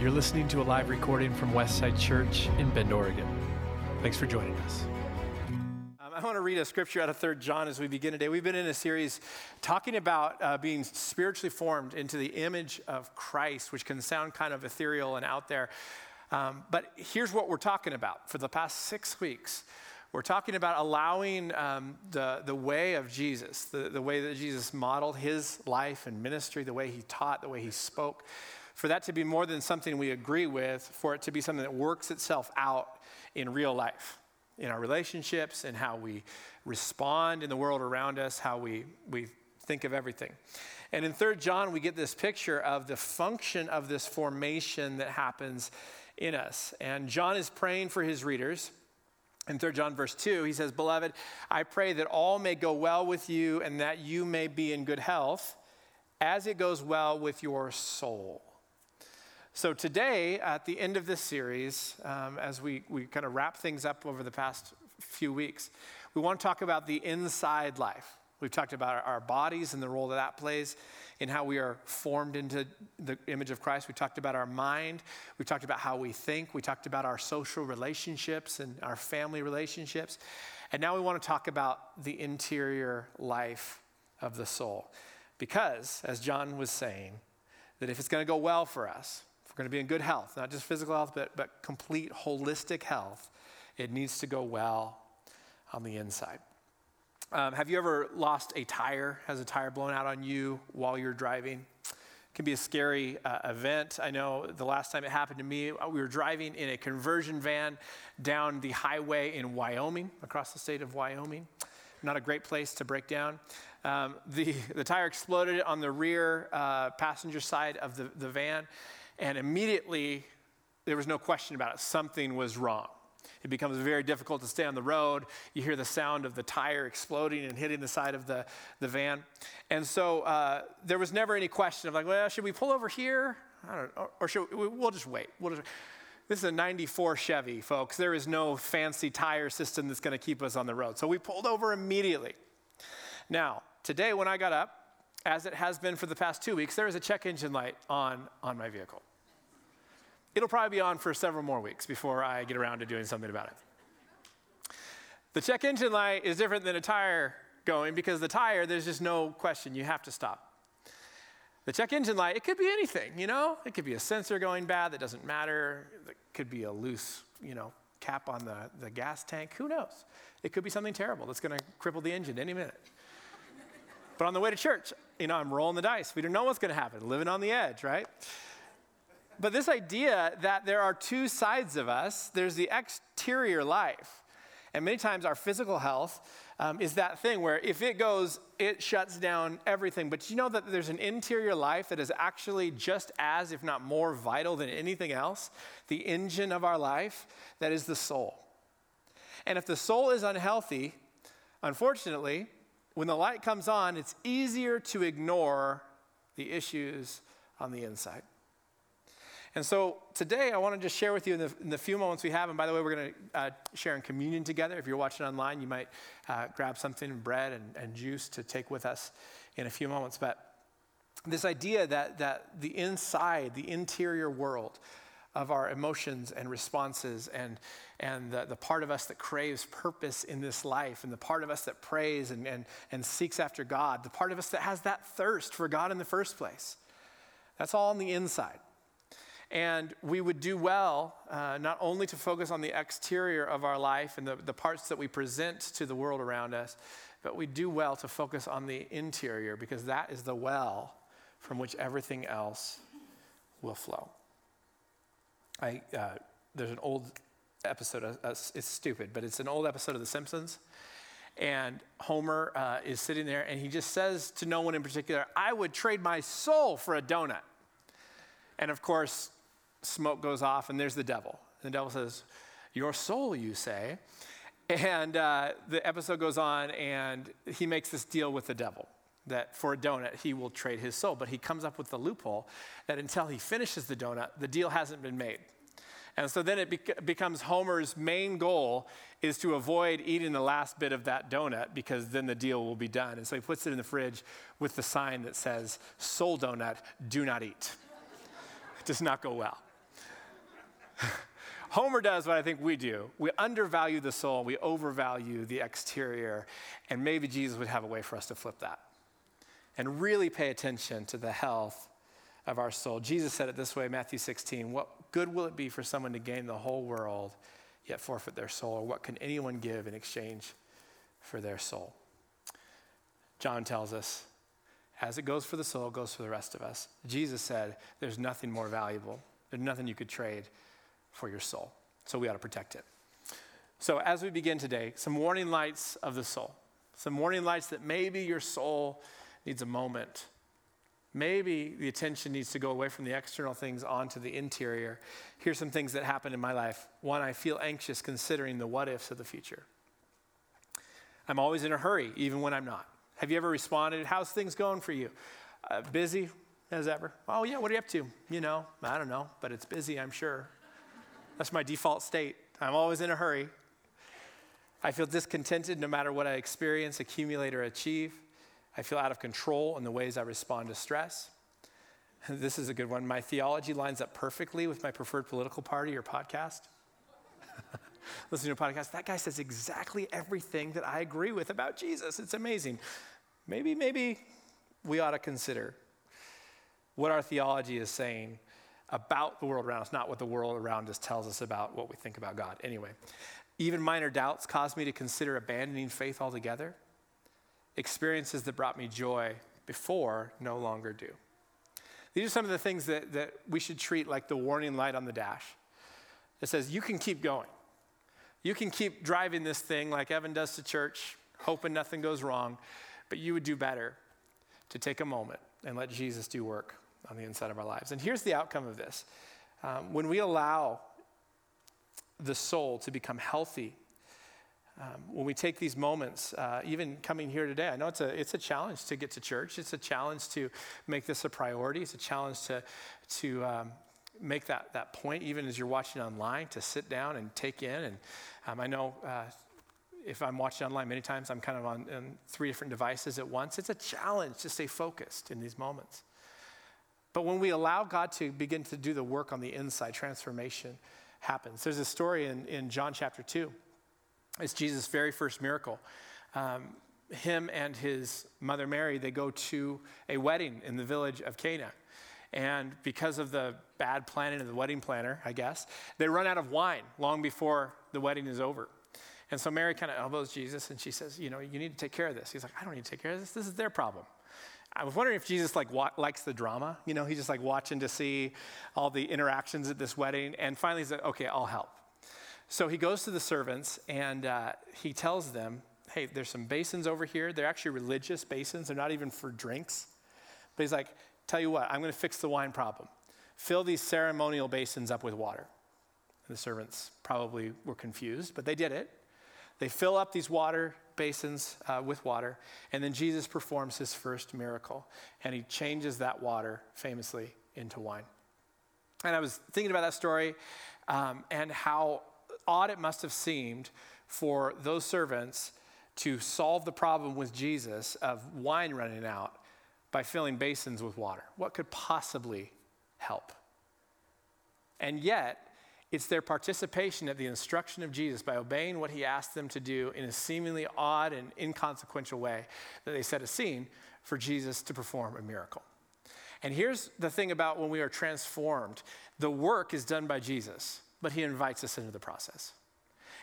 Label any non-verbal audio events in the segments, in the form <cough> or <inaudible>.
You're listening to a live recording from Westside Church in Bend, Oregon. Thanks for joining us. Um, I want to read a scripture out of 3 John as we begin today. We've been in a series talking about uh, being spiritually formed into the image of Christ, which can sound kind of ethereal and out there. Um, but here's what we're talking about for the past six weeks. We're talking about allowing um, the, the way of Jesus, the, the way that Jesus modeled his life and ministry, the way he taught, the way he spoke, for that to be more than something we agree with, for it to be something that works itself out in real life, in our relationships, and how we respond in the world around us, how we, we think of everything. And in 3 John, we get this picture of the function of this formation that happens in us. And John is praying for his readers. In 3 John, verse 2, he says, Beloved, I pray that all may go well with you and that you may be in good health as it goes well with your soul. So, today, at the end of this series, um, as we, we kind of wrap things up over the past few weeks, we want to talk about the inside life. We've talked about our bodies and the role that that plays in how we are formed into the image of Christ. We talked about our mind. We talked about how we think. We talked about our social relationships and our family relationships. And now we want to talk about the interior life of the soul. Because, as John was saying, that if it's going to go well for us, going to be in good health, not just physical health, but, but complete holistic health, it needs to go well on the inside. Um, have you ever lost a tire? Has a tire blown out on you while you're driving? It can be a scary uh, event. I know the last time it happened to me, uh, we were driving in a conversion van down the highway in Wyoming, across the state of Wyoming. Not a great place to break down. Um, the, the tire exploded on the rear uh, passenger side of the, the van, and immediately, there was no question about it. Something was wrong. It becomes very difficult to stay on the road. You hear the sound of the tire exploding and hitting the side of the, the van. And so uh, there was never any question of, like, well, should we pull over here? I don't know. Or, should we, we'll just wait. We'll just, this is a 94 Chevy, folks. There is no fancy tire system that's going to keep us on the road. So we pulled over immediately. Now, today when I got up, as it has been for the past two weeks, there is a check engine light on on my vehicle. It'll probably be on for several more weeks before I get around to doing something about it. The check engine light is different than a tire going because the tire, there's just no question, you have to stop. The check engine light, it could be anything, you know? It could be a sensor going bad that doesn't matter. It could be a loose, you know, cap on the, the gas tank. Who knows? It could be something terrible that's going to cripple the engine any minute. But on the way to church, you know, I'm rolling the dice. We don't know what's going to happen, living on the edge, right? But this idea that there are two sides of us there's the exterior life. And many times our physical health um, is that thing where if it goes, it shuts down everything. But you know that there's an interior life that is actually just as, if not more vital than anything else? The engine of our life, that is the soul. And if the soul is unhealthy, unfortunately, when the light comes on, it's easier to ignore the issues on the inside. And so today, I want to just share with you in the, in the few moments we have. And by the way, we're going to uh, share in communion together. If you're watching online, you might uh, grab something, bread and, and juice to take with us in a few moments. But this idea that, that the inside, the interior world of our emotions and responses and, and the, the part of us that craves purpose in this life, and the part of us that prays and, and, and seeks after God, the part of us that has that thirst for God in the first place. That's all on the inside. And we would do well uh, not only to focus on the exterior of our life and the, the parts that we present to the world around us, but we do well to focus on the interior because that is the well from which everything else will flow. I, uh, there's an old episode, uh, it's stupid, but it's an old episode of The Simpsons. And Homer uh, is sitting there and he just says to no one in particular, I would trade my soul for a donut. And of course, smoke goes off and there's the devil. And the devil says, Your soul, you say. And uh, the episode goes on and he makes this deal with the devil that for a donut he will trade his soul. But he comes up with the loophole that until he finishes the donut, the deal hasn't been made. And so then it bec- becomes Homer's main goal is to avoid eating the last bit of that donut because then the deal will be done. And so he puts it in the fridge with the sign that says, Soul donut, do not eat. it does not go well. <laughs> Homer does what I think we do. We undervalue the soul, we overvalue the exterior, and maybe Jesus would have a way for us to flip that and really pay attention to the health of our soul. Jesus said it this way, Matthew 16 What good will it be for someone to gain the whole world yet forfeit their soul? Or what can anyone give in exchange for their soul? John tells us, as it goes for the soul, it goes for the rest of us. Jesus said, There's nothing more valuable, there's nothing you could trade for your soul. So we ought to protect it. So, as we begin today, some warning lights of the soul, some warning lights that maybe your soul needs a moment. Maybe the attention needs to go away from the external things onto the interior. Here's some things that happen in my life. One, I feel anxious considering the what ifs of the future. I'm always in a hurry, even when I'm not. Have you ever responded? How's things going for you? Uh, busy as ever? Oh, yeah, what are you up to? You know, I don't know, but it's busy, I'm sure. That's my default state. I'm always in a hurry. I feel discontented no matter what I experience, accumulate, or achieve. I feel out of control in the ways I respond to stress. <laughs> This is a good one. My theology lines up perfectly with my preferred political party or podcast. <laughs> Listening to a podcast, that guy says exactly everything that I agree with about Jesus. It's amazing maybe, maybe we ought to consider what our theology is saying about the world around us, not what the world around us tells us about what we think about God. Anyway, even minor doubts caused me to consider abandoning faith altogether. Experiences that brought me joy before no longer do. These are some of the things that, that we should treat like the warning light on the dash. It says, You can keep going. You can keep driving this thing like Evan does to church, hoping nothing goes wrong. But you would do better to take a moment and let Jesus do work on the inside of our lives. And here's the outcome of this um, when we allow the soul to become healthy, um, when we take these moments, uh, even coming here today, I know it's a, it's a challenge to get to church. It's a challenge to make this a priority. It's a challenge to, to um, make that, that point, even as you're watching online, to sit down and take in. And um, I know uh, if I'm watching online many times, I'm kind of on, on three different devices at once. It's a challenge to stay focused in these moments. But when we allow God to begin to do the work on the inside, transformation happens. There's a story in, in John chapter 2. It's Jesus' very first miracle. Um, him and his mother Mary, they go to a wedding in the village of Cana. And because of the bad planning of the wedding planner, I guess, they run out of wine long before the wedding is over. And so Mary kind of elbows Jesus and she says, You know, you need to take care of this. He's like, I don't need to take care of this. This is their problem. I was wondering if Jesus like wa- likes the drama. You know, he's just like watching to see all the interactions at this wedding. And finally, he's like, okay, I'll help. So he goes to the servants and uh, he tells them, hey, there's some basins over here. They're actually religious basins. They're not even for drinks. But he's like, tell you what, I'm going to fix the wine problem. Fill these ceremonial basins up with water. And the servants probably were confused, but they did it. They fill up these water basins uh, with water, and then Jesus performs his first miracle, and he changes that water famously into wine. And I was thinking about that story um, and how odd it must have seemed for those servants to solve the problem with Jesus of wine running out by filling basins with water. What could possibly help? And yet, it's their participation at the instruction of Jesus by obeying what he asked them to do in a seemingly odd and inconsequential way that they set a scene for Jesus to perform a miracle. And here's the thing about when we are transformed the work is done by Jesus, but he invites us into the process.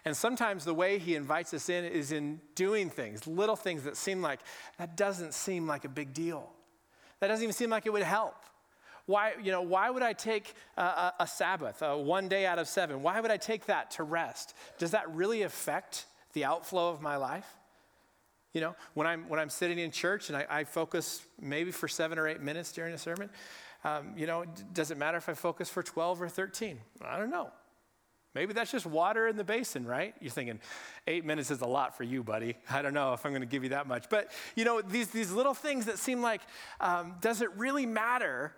And sometimes the way he invites us in is in doing things, little things that seem like that doesn't seem like a big deal. That doesn't even seem like it would help. Why, you know, why would I take a, a Sabbath, a one day out of seven? Why would I take that to rest? Does that really affect the outflow of my life? You know, when I'm, when I'm sitting in church and I, I focus maybe for seven or eight minutes during a sermon, um, you know, does it matter if I focus for 12 or 13? I don't know. Maybe that's just water in the basin, right? You're thinking, eight minutes is a lot for you, buddy. I don't know if I'm going to give you that much. But, you know, these, these little things that seem like, um, does it really matter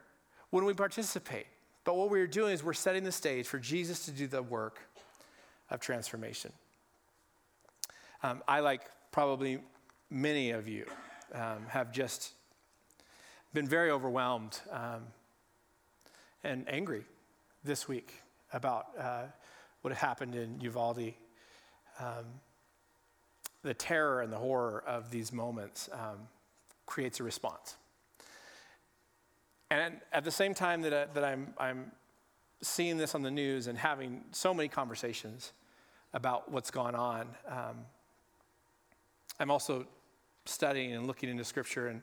when we participate. But what we're doing is we're setting the stage for Jesus to do the work of transformation. Um, I, like probably many of you, um, have just been very overwhelmed um, and angry this week about uh, what happened in Uvalde. Um, the terror and the horror of these moments um, creates a response. And at the same time that, I, that I'm, I'm seeing this on the news and having so many conversations about what's gone on, um, I'm also studying and looking into scripture and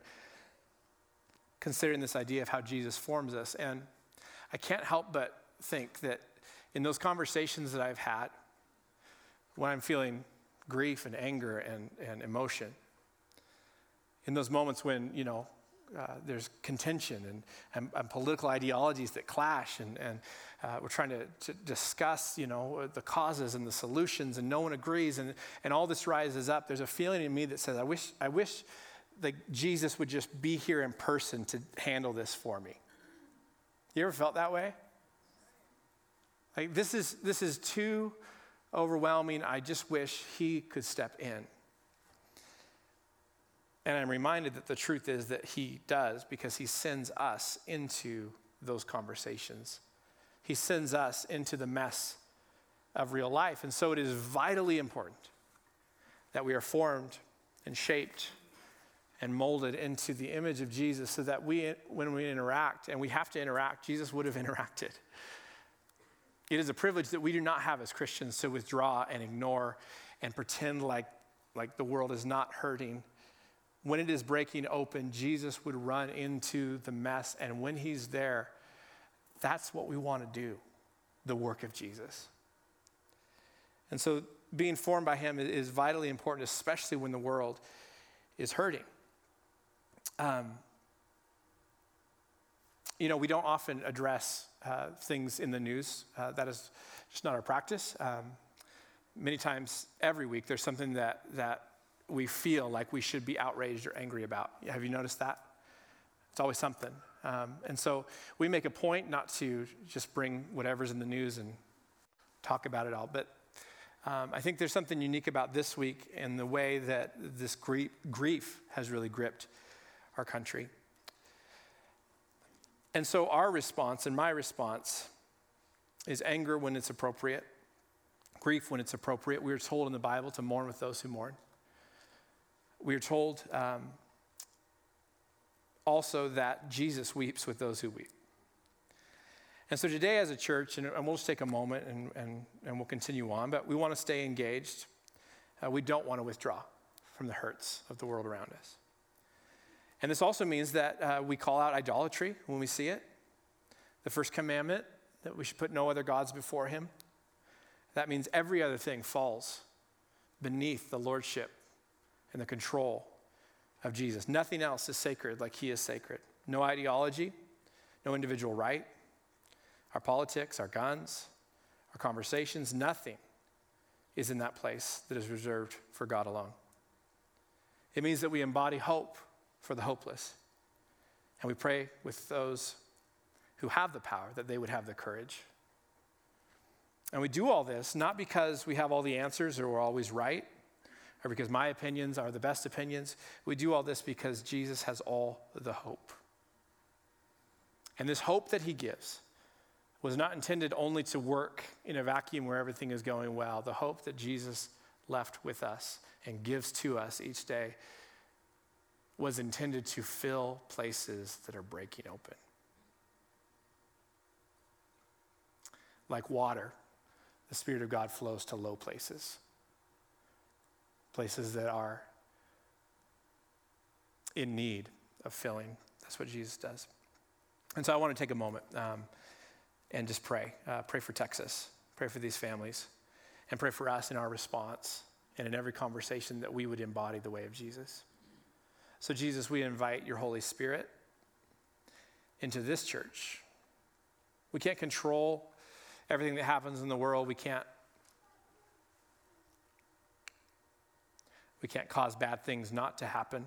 considering this idea of how Jesus forms us. And I can't help but think that in those conversations that I've had, when I'm feeling grief and anger and, and emotion, in those moments when, you know, uh, there's contention and, and, and, political ideologies that clash, and, and uh, we're trying to, to, discuss, you know, the causes and the solutions, and no one agrees, and, and all this rises up. There's a feeling in me that says, I wish, I wish that Jesus would just be here in person to handle this for me. You ever felt that way? Like this is this is too overwhelming. I just wish he could step in. And I'm reminded that the truth is that he does because he sends us into those conversations. He sends us into the mess of real life. And so it is vitally important that we are formed and shaped and molded into the image of Jesus so that we, when we interact, and we have to interact, Jesus would have <laughs> interacted. It is a privilege that we do not have as Christians to withdraw and ignore and pretend like, like the world is not hurting when it is breaking open, Jesus would run into the mess. And when he's there, that's what we want to do the work of Jesus. And so being formed by him is vitally important, especially when the world is hurting. Um, you know, we don't often address uh, things in the news. Uh, that is just not our practice. Um, many times, every week, there's something that, that we feel like we should be outraged or angry about. Have you noticed that? It's always something. Um, and so we make a point not to just bring whatever's in the news and talk about it all. But um, I think there's something unique about this week and the way that this grief, grief has really gripped our country. And so our response and my response is anger when it's appropriate, grief when it's appropriate. We are told in the Bible to mourn with those who mourn we are told um, also that Jesus weeps with those who weep. And so today, as a church, and, we'll just take a moment and, and, and we'll continue on, but we want to stay engaged. Uh, we don't want to withdraw from the hurts of the world around us. And this also means that uh, we call out idolatry when we see it. The first commandment, that we should put no other gods before him. That means every other thing falls beneath the lordship and the control of Jesus. Nothing else is sacred like he is sacred. No ideology, no individual right, our politics, our guns, our conversations, nothing is in that place that is reserved for God alone. It means that we embody hope for the hopeless. And we pray with those who have the power that they would have the courage. And we do all this not because we have all the answers or we're always right, or because my opinions are the best opinions. We do all this because Jesus has all the hope. And this hope that he gives was not intended only to work in a vacuum where everything is going well. The hope that Jesus left with us and gives to us each day was intended to fill places that are breaking open. Like water, the Spirit of God flows to low places places that are in need of filling. That's what Jesus does. And so I want to take a moment um, and just pray. Uh, pray for Texas, pray for these families, and pray for us in our response and in every conversation that we would embody the way of Jesus. So, Jesus, we invite your Holy Spirit into this church. We can't control everything that happens in the world. We can't We can't cause bad things not to happen.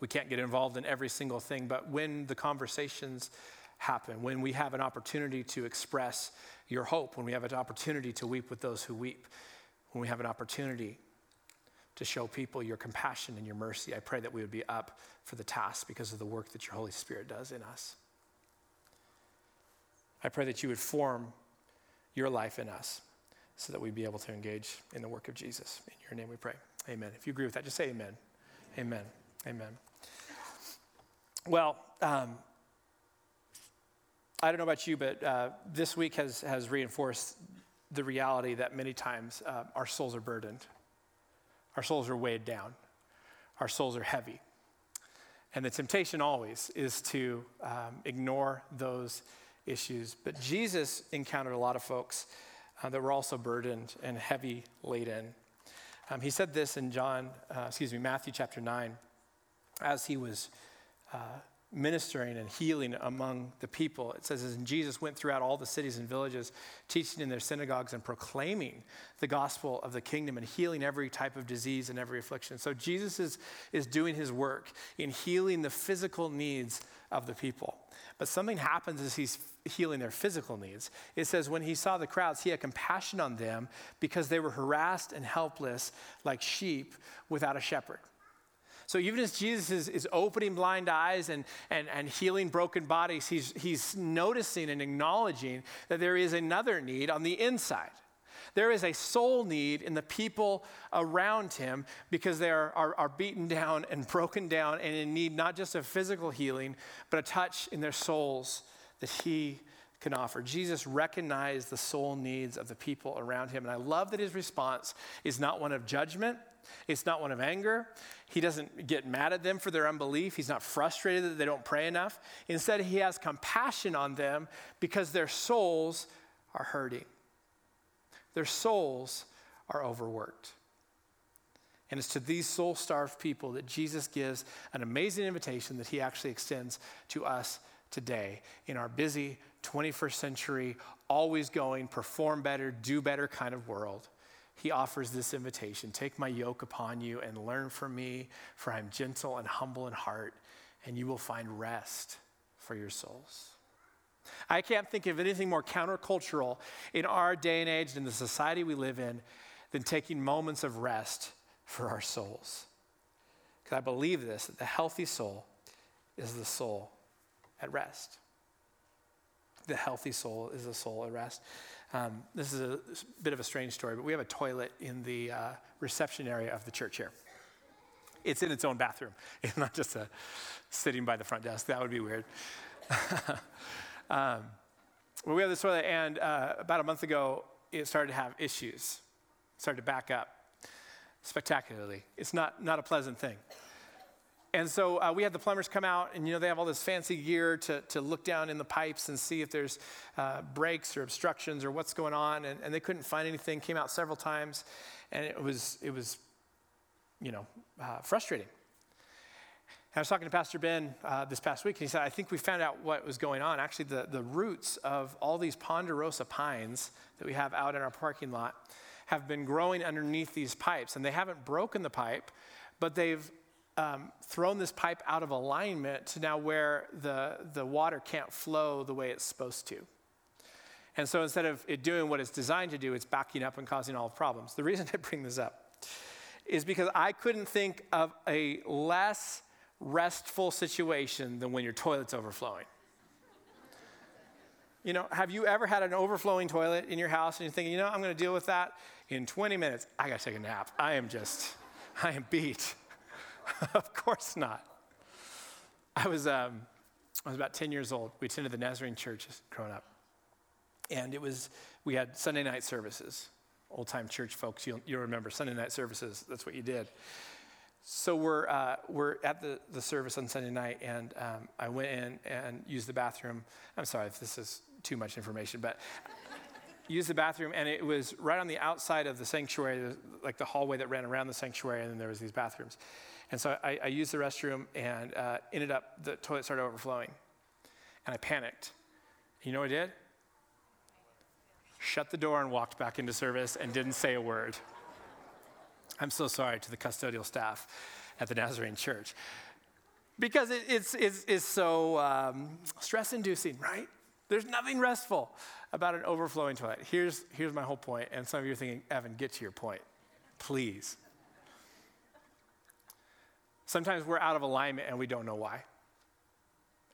We can't get involved in every single thing, but when the conversations happen, when we have an opportunity to express your hope, when we have an opportunity to weep with those who weep, when we have an opportunity to show people your compassion and your mercy, I pray that we would be up for the task because of the work that your Holy Spirit does in us. I pray that you would form your life in us so that we'd be able to engage in the work of Jesus. In your name we pray. Amen. If you agree with that, just say amen. Amen. Amen. Well, um, I don't know about you, but uh, this week has, has reinforced the reality that many times uh, our souls are burdened, our souls are weighed down, our souls are heavy. And the temptation always is to um, ignore those issues. But Jesus encountered a lot of folks uh, that were also burdened and heavy laden. Um, he said this in John, uh, excuse me, Matthew chapter 9, as he was uh, ministering and healing among the people. It says, and Jesus went throughout all the cities and villages, teaching in their synagogues and proclaiming the gospel of the kingdom and healing every type of disease and every affliction. So Jesus is, is doing his work in healing the physical needs of the people. But something happens as he's healing their physical needs. It says, when he saw the crowds, he had compassion on them because they were harassed and helpless like sheep without a shepherd. So even as Jesus is, is opening blind eyes and, and, and healing broken bodies, he's, he's noticing and acknowledging that there is another need on the inside. There is a soul need in the people around him because they are, are, are, beaten down and <laughs> broken down and in need not just of physical healing, but a touch in their souls that he can offer. Jesus recognized the soul needs of the people around him. And I love that his response is not one of judgment, it's not one of anger. He doesn't get mad at them for their unbelief. He's not frustrated that they don't pray enough. Instead, he has compassion on them because their souls are hurting. Their souls are overworked. And it's to these soul starved people that Jesus gives an amazing invitation that he actually extends to us today in our busy 21st century, always going, perform better, do better kind of world he offers this invitation Take my yoke upon you and learn from me, for I am gentle and humble in heart, and you will find rest for your souls. I can't think of anything more countercultural in our day and age in the society we live in than taking moments of rest for our souls. Because I believe this that the healthy soul is the soul at rest. The healthy soul is the soul at rest. Um, this is a bit of a strange story, but we have a toilet in the uh, reception area of the church here. It's in its own bathroom. It's <laughs> not just a sitting by the front desk. That would be weird. <laughs> um, well, we have this toilet, and uh, about a month ago, it started to have issues. It started to back up spectacularly. It's not, not a pleasant thing. And so uh, we had the plumbers come out, and you know they have all this fancy gear to, to look down in the pipes and see if there's uh, breaks or obstructions or what's going on. And, and, they couldn't find anything. Came out several times, and it was it was, you know, uh, frustrating. I was talking to Pastor Ben uh, this past week, and he said, "I think we found out what was going on. Actually, the the roots of all these ponderosa pines that we have out in our parking lot have been growing underneath these pipes, and they haven't broken the pipe." But they've um, thrown this pipe out of alignment to now where the, the water can't flow the way it's supposed to. And so instead of it doing what it's designed to do, it's backing up and causing all problems. The reason <laughs> I bring this up is because I couldn't think of a less restful situation than when your toilet's overflowing. You know, have you ever had an overflowing toilet in your house and you're thinking, you know, I'm going to deal with that in 20 minutes? I got to take a nap. I am just, <laughs> I am beat. <laughs> of course not. I was, um, I was about 10 years old. We attended the Nazarene church growing up. And it was, we had Sunday night services. Old time church folks, you'll, you'll remember Sunday night services. That's what you did. So we're, uh, we're at the, the service on Sunday night, and um, I went in and used the bathroom. I'm sorry if this is too much information, but <laughs> used the bathroom, and it was right on the outside of the sanctuary, like the hallway that ran around the sanctuary, and then there was these bathrooms. And so I, I used the restroom and uh, ended up, the toilet started overflowing. And I panicked. You know what I did? Shut the door and walked back into service and didn't say a word. I'm so sorry to the custodial staff at the Nazarene Church. Because it, it's, it's, it's so um, stress inducing, right? There's nothing restful about an overflowing toilet. Here's, here's my whole point, and some of you are thinking, Evan, get to your point, please. Sometimes we're out of alignment and we don't know why.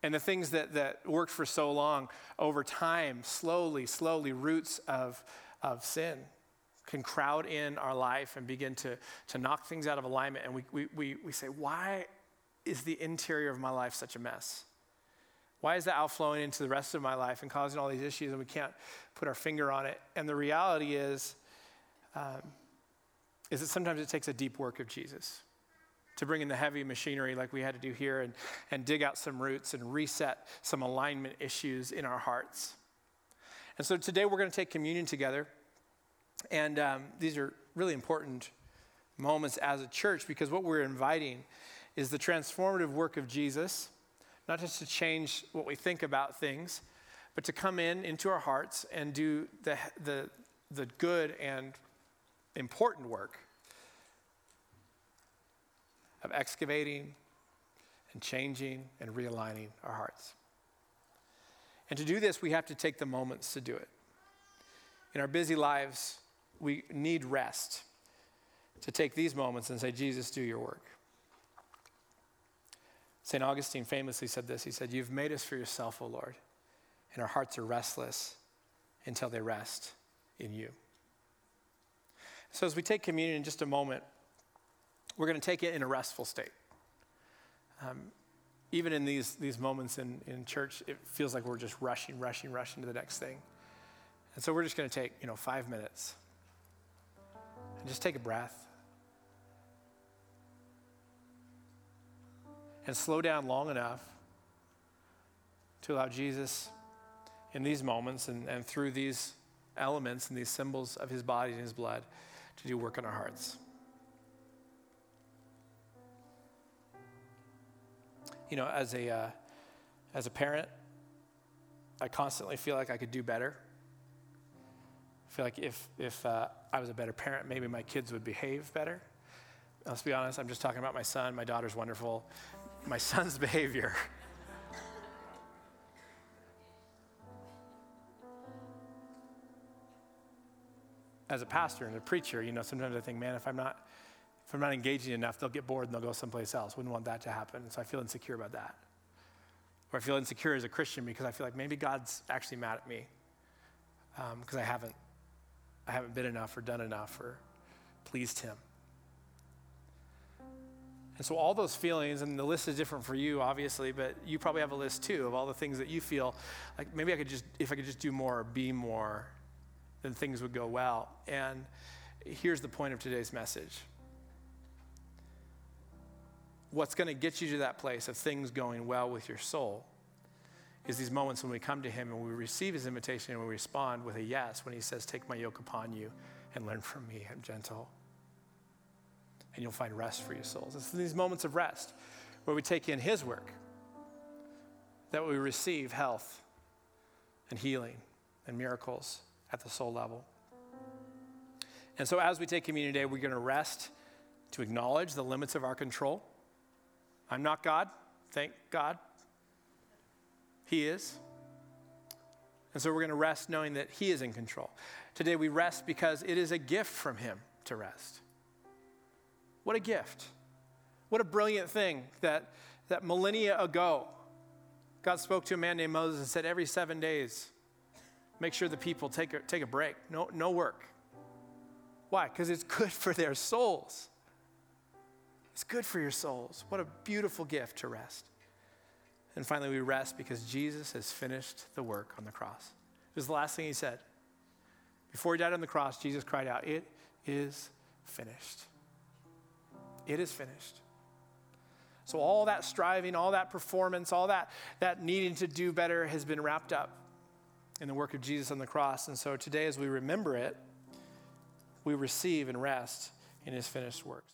And the things that, that worked for so long, over time, slowly, slowly, roots of, of sin can crowd in our life and begin to, to knock things out of alignment. And we, we, we, we say, why is the interior of my life such a mess? Why is that outflowing into the rest of my life and causing all these issues and we can't put our finger on it? And the reality is, um, is that sometimes it takes a deep work of Jesus to bring in the heavy machinery like we had to do here and, and dig out some roots and reset some alignment issues in our hearts. And so today we're going to take communion together. And um, these are really important moments as a church because what we're inviting is the transformative work of Jesus, not just to change what we think about things, but to come in into our hearts and do the, the, the good and important work of excavating and changing and realigning our hearts. And to do this, we have to take the moments to do it. In our busy lives, we need rest to take these moments and say, Jesus, do your work. St. Augustine famously said this He said, You've made us for yourself, O Lord, and our hearts are restless until they rest in you. So, as we take communion in just a moment, we're going to take it in a restful state. Um, even in these, these moments in, in church, it feels like we're just rushing, rushing, rushing to the next thing. And so we're just going to take, you know, five minutes just take a breath. And slow down long enough to allow Jesus in these moments and, and through these elements and these symbols of his body and his blood to do work in our hearts. You know, as a, uh, as a parent, I constantly feel like I could do better. I feel like if, if uh, I was a better parent, maybe my kids would behave better. Let's be honest, I'm just talking about my son. My daughter's wonderful. My <laughs> son's behavior. As a pastor and a preacher, you know, sometimes I think, man, if I'm not if I'm not engaging enough, they'll get bored and they'll go someplace else. Wouldn't want that to happen. So I feel insecure about that. Or I feel insecure as a Christian because I feel like maybe God's actually mad at me because um, I haven't, I haven't been enough or done enough or pleased Him. And so all those feelings, and the list is different for you, obviously, but you probably have a list too of all the things that you feel like maybe I could just, if I could just do more or be more, then things would go well. And here's the point of today's message what's going to get you to that place of things going well with your soul is these moments when we come to Him and we receive His invitation and we respond with a yes when He says, Take my yoke upon you and learn from me. I'm gentle. And you'll find rest for your souls. It's these moments of rest where we take in His work that we receive health and healing and miracles at the soul level. And so, as we take communion today, we're going to rest to acknowledge the limits of our control I'm not God, thank God. He is. And so we're going to rest knowing that He is in control. Today we rest because it is a gift from Him to rest. What a gift. What a brilliant thing that, that millennia ago, God spoke to a man named Moses and said, Every seven days, make sure the people take a, take a break. No, no work. Why? Because it's good for their souls. It's good for your souls. What a beautiful gift to rest. And finally, we rest because Jesus has finished the work on the cross. It was the last thing he said. Before he died on the cross, Jesus cried out, It is finished. It is finished. So, all that striving, all that performance, all that, that needing to do better has been wrapped up in the work of Jesus on the cross. And so, today, as we remember it, we receive and rest in his finished works.